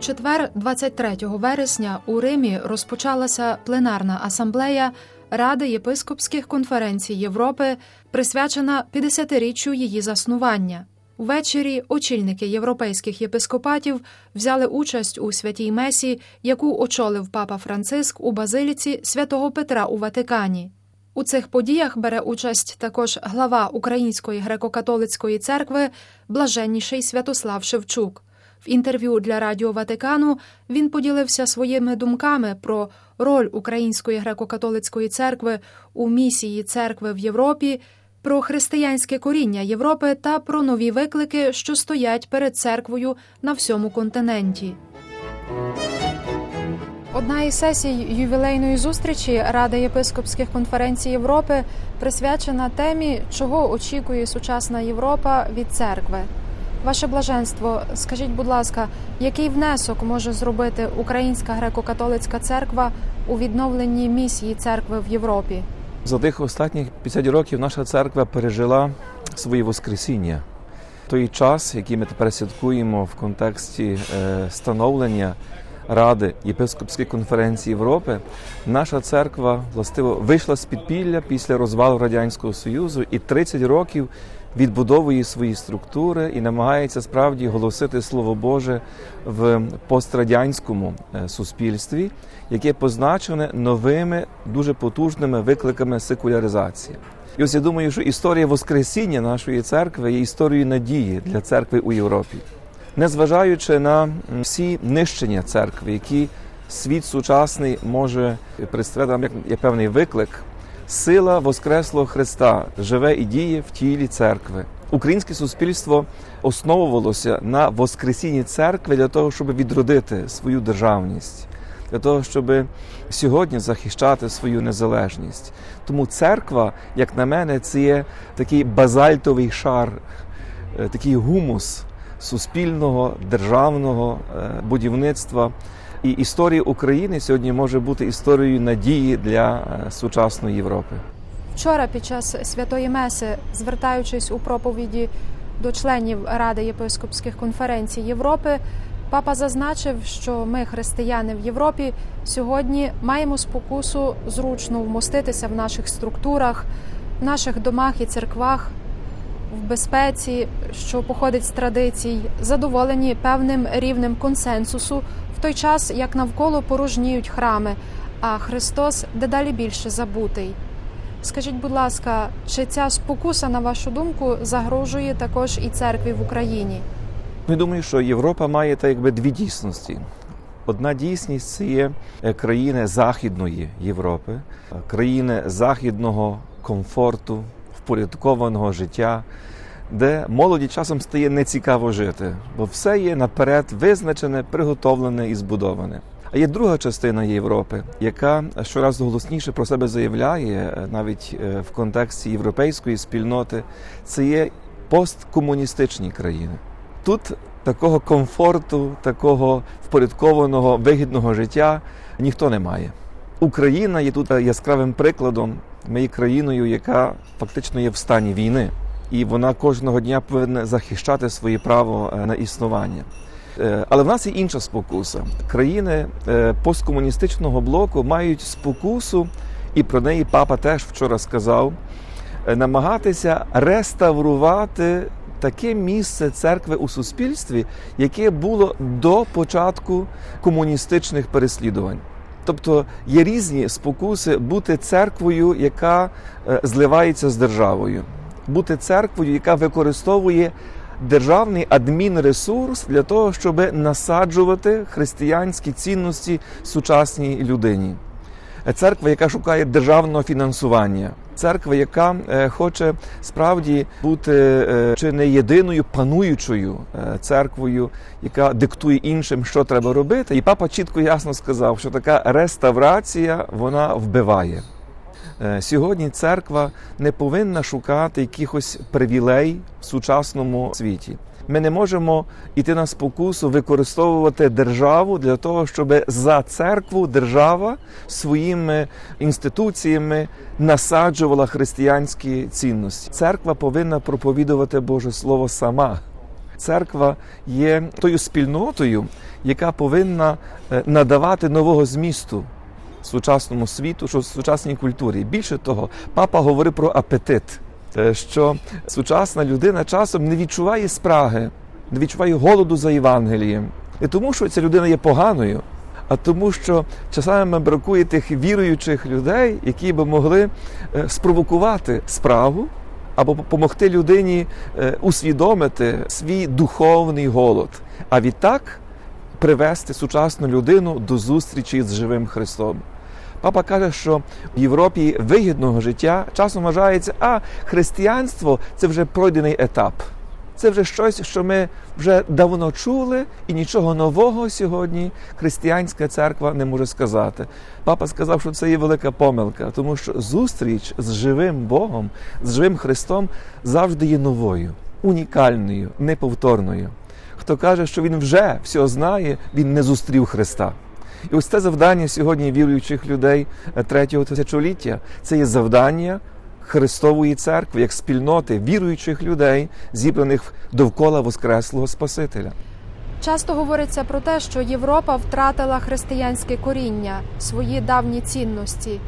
четвер, 23 вересня, у Римі розпочалася пленарна асамблея Ради єпископських конференцій Європи, присвячена 50-річчю її заснування. Увечері очільники європейських єпископатів взяли участь у святій месі, яку очолив папа Франциск у базиліці святого Петра у Ватикані. У цих подіях бере участь також глава Української греко-католицької церкви, блаженніший Святослав Шевчук. В інтерв'ю для Радіо Ватикану він поділився своїми думками про роль Української греко-католицької церкви у місії церкви в Європі, про християнське коріння Європи та про нові виклики, що стоять перед церквою на всьому континенті. Одна із сесій ювілейної зустрічі Ради єпископських конференцій Європи присвячена темі, чого очікує сучасна Європа від церкви. Ваше блаженство, скажіть, будь ласка, який внесок може зробити Українська греко-католицька церква у відновленні місії церкви в Європі? За тих останніх 50 років наша церква пережила своє Воскресіння. Той час, який ми тепер святкуємо в контексті е, становлення Ради єпископської конференції Європи, наша церква властиво вийшла з підпілля після розвалу радянського союзу і 30 років відбудовує свої структури і намагається справді голосити слово Боже в пострадянському е, суспільстві, яке позначене новими дуже потужними викликами секуляризації. І ось я думаю, що історія Воскресіння нашої церкви є історією надії для церкви у Європі, незважаючи на всі нищення церкви, які світ сучасний може представляти нам як певний виклик. Сила Воскреслого Христа живе і діє в тілі церкви. Українське суспільство основувалося на Воскресінні церкви для того, щоб відродити свою державність, для того, щоб сьогодні захищати свою незалежність. Тому церква, як на мене, це є такий базальтовий шар, е, такий гумус суспільного державного е, будівництва. І історія України сьогодні може бути історією надії для е, сучасної Європи. Вчора, під час святої Меси, звертаючись у проповіді до членів Ради єпископських конференцій Європи, папа зазначив, що ми, християни в Європі, сьогодні маємо спокусу зручно вмоститися в наших структурах, в наших домах і церквах. В безпеці, що походить з традицій, задоволені певним рівнем консенсусу в той час, як навколо порожніють храми, а Христос дедалі більше забутий. Скажіть, будь ласка, чи ця спокуса, на вашу думку, загрожує також і церкві в Україні? Я думаю, що Європа має так якби дві дійсності. Одна дійсність це є е, країни Західної Європи, е, країни західного комфорту, впорядкованого життя, де молоді часом стає нецікаво жити, бо все є наперед визначене, приготовлене і збудоване. А є друга частина Європи, яка щораз голосніше про себе заявляє, навіть е, в контексті європейської спільноти, це є посткомуністичні країни. Тут такого комфорту, такого впорядкованого вигідного життя ніхто не має. Україна є тут яскравим прикладом. Ми є країною, яка фактично є в стані війни і вона кожного дня повинна захищати своє право е, на існування. Е, але в нас є інша спокуса. Країни е, посткомуністичного блоку мають спокусу, і про неї папа теж вчора сказав: намагатися реставрувати таке місце церкви у суспільстві, яке було до початку комуністичних переслідувань. Тобто є різні спокуси бути церквою, яка зливається з державою бути церквою, яка використовує державний адмінресурс для того, щоб насаджувати християнські цінності сучасній людині. Церква, яка шукає державного фінансування, церква, яка е, хоче справді бути е, чи не єдиною пануючою е, церквою, яка диктує іншим, що треба робити. І папа чітко ясно сказав, що така реставрація вона вбиває. Е, сьогодні церква не повинна шукати якихось привілей в сучасному світі. Ми не можемо йти на спокусу використовувати державу для того, щоб за церкву держава своїми інституціями насаджувала християнські цінності. Церква повинна проповідувати Боже Слово сама. церква є тою спільнотою, яка повинна е, надавати нового змісту сучасному світу, що сучасній культурі. Більше того, папа говорив про апетит, що сучасна людина часом не відчуває спраги, не відчуває голоду за Євангелієм. Не тому, що ця людина є поганою, а тому, що часами бракує тих віруючих людей, які би могли е, спровокувати справу або допомогти людині е, усвідомити свій духовний голод, а відтак привести сучасну людину до зустрічі з живим Христом. Папа каже, що в Європі вигідного життя часом вважається, а християнство це вже пройдений етап. Це вже щось, що ми вже давно чули, і нічого нового сьогодні християнська церква не може сказати. Папа сказав, що це є велика помилка, тому що зустріч з живим Богом, з живим Христом завжди є новою, унікальною, неповторною. Хто каже, що він вже все знає, він не зустрів Христа. І ось це завдання сьогодні віруючих людей третього тисячоліття. Це є завдання Христової церкви як спільноти віруючих людей, зібраних довкола Воскреслого Спасителя. Часто говориться про те, що Європа втратила християнське коріння, свої давні цінності.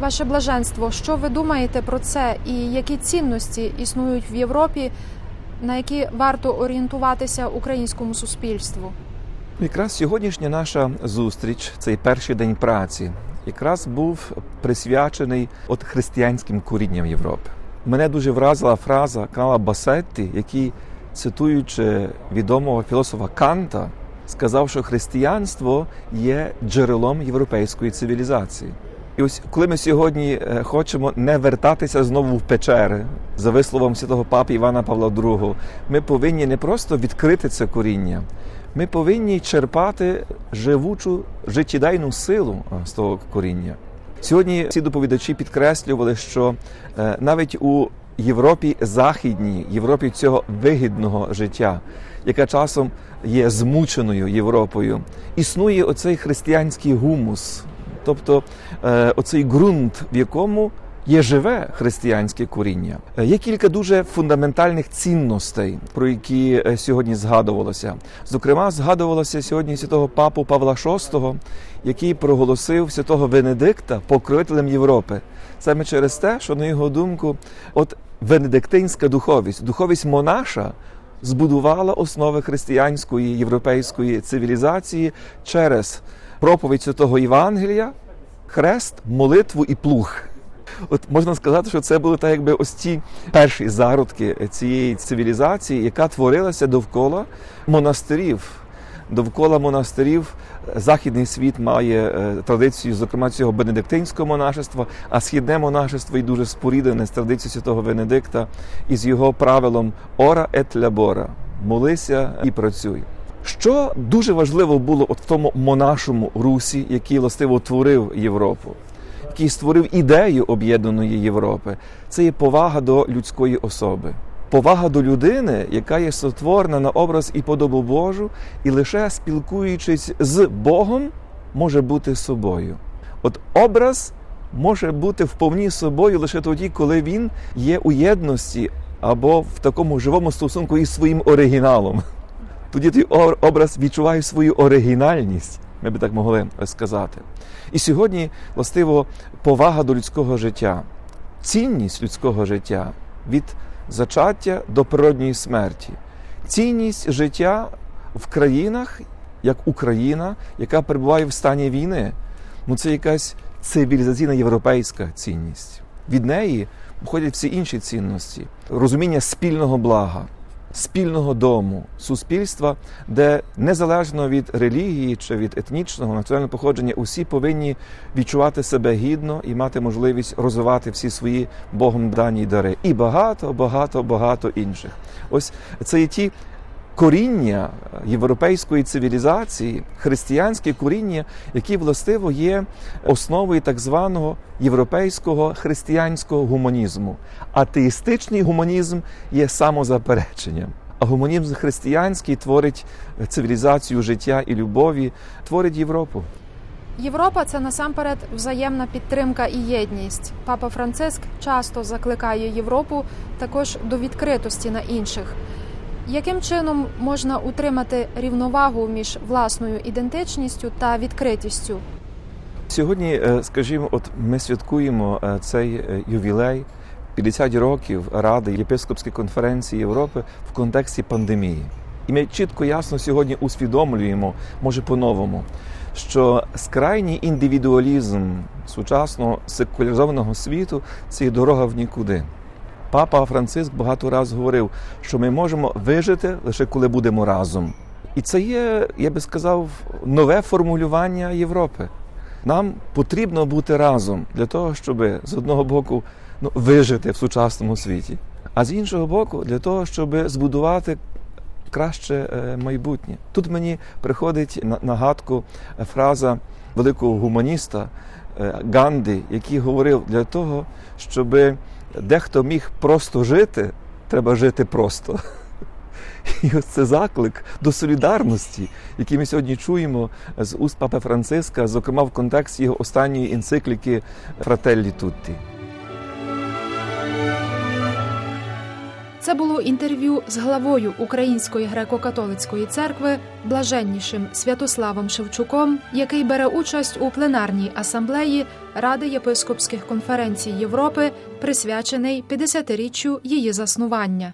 Ваше блаженство, що ви думаєте про це, і які цінності існують в Європі, на які варто орієнтуватися українському суспільству? Якраз сьогоднішня наша зустріч, цей перший день праці, якраз був присвячений от християнським корінням Європи. Мене дуже вразила фраза Кала Басетті, який, цитуючи відомого філософа Канта, сказав, що християнство є джерелом європейської цивілізації. І ось коли ми сьогодні е, хочемо не вертатися знову в печери, за висловом святого папи Івана Павла II, ми повинні не просто відкрити це коріння, ми повинні черпати живучу життєдайну силу з того коріння. Сьогодні ці доповідачі підкреслювали, що е, навіть у Європі західній, Європі цього вигідного життя, яка часом є змученою Європою, існує оцей християнський гумус, тобто е, оцей ґрунт, в якому є живе християнське коріння. Е, є кілька дуже фундаментальних цінностей, про які е, сьогодні згадувалося. Зокрема, згадувалося сьогодні святого папу Павла VI, який проголосив святого Венедикта покровителем Європи. Саме через те, що на його думку, от венедиктинська духовість, духовість монаша. Збудувала основи християнської європейської цивілізації через проповідь святого Євангелія, хрест, молитву і плуг. От можна сказати, що це були так, якби ось ці перші зародки цієї цивілізації, яка творилася довкола монастирів. Довкола монастирів західний світ має е, традицію, зокрема цього бенедиктинського монашества, а східне монашество і дуже споріднене з традицією святого Венедикта і з його правилом ора ет лабора молися і працюй. Що дуже важливо було от в тому монашому русі, який властиво творив Європу який створив ідею об'єднаної Європи, це є повага до людської особи. Повага до людини, яка є сотворена на образ і подобу Божу, і лише спілкуючись з Богом, може бути собою. От образ може бути вповні собою лише тоді, коли він є у єдності або в такому живому стосунку із своїм оригіналом. Тоді той образ відчуває свою оригінальність ми би так могли сказати. І сьогодні, властиво, повага до людського життя, цінність людського життя від зачаття до природньої смерті, цінність життя в країнах, як Україна, яка перебуває в стані війни. Ну це якась цивілізаційна європейська цінність. Від неї входять всі інші цінності, розуміння спільного блага спільного дому, суспільства, де незалежно від релігії чи від етнічного національного походження, усі повинні відчувати себе гідно і мати можливість розвивати всі свої Богом дані дари. І багато, багато, багато інших. Ось це є ті. Коріння європейської цивілізації, християнське коріння, які властиво є основою так званого європейського християнського гуманізму. Атеїстичний гуманізм є самозапереченням. А гуманізм християнський творить цивілізацію життя і любові, творить Європу. Європа це насамперед взаємна підтримка і єдність. Папа Франциск часто закликає Європу також до відкритості на інших. Яким чином можна утримати рівновагу між власною ідентичністю та відкритістю? Сьогодні, е, скажімо, от ми святкуємо е, цей е, ювілей 50 років Ради Єпископської конференції Європи в контексті пандемії. І ми чітко ясно сьогодні усвідомлюємо, може по-новому, що скрайній індивідуалізм сучасного секуляризованого світу це є дорога в нікуди. Папа Франциск багато разів говорив, що ми можемо вижити лише коли будемо разом. І це є, я би сказав, нове формулювання Європи. Нам потрібно бути разом для того, щоб з одного боку ну, вижити в сучасному світі, а з іншого боку, для того, щоб збудувати краще е, майбутнє. Тут мені приходить на нагадку фраза великого гуманіста е, Ганди, який говорив для того, щоб дехто міг просто жити, треба жити просто. І ось це заклик до солідарності, який ми сьогодні чуємо з уст Папи Франциска, зокрема в контексті його останньої енцикліки Фрателлі Тутті. Це було інтерв'ю з главою Української греко-католицької церкви, блаженнішим Святославом Шевчуком, який бере участь у пленарній асамблеї Ради єпископських конференцій Європи, присвячений 50-річчю її заснування.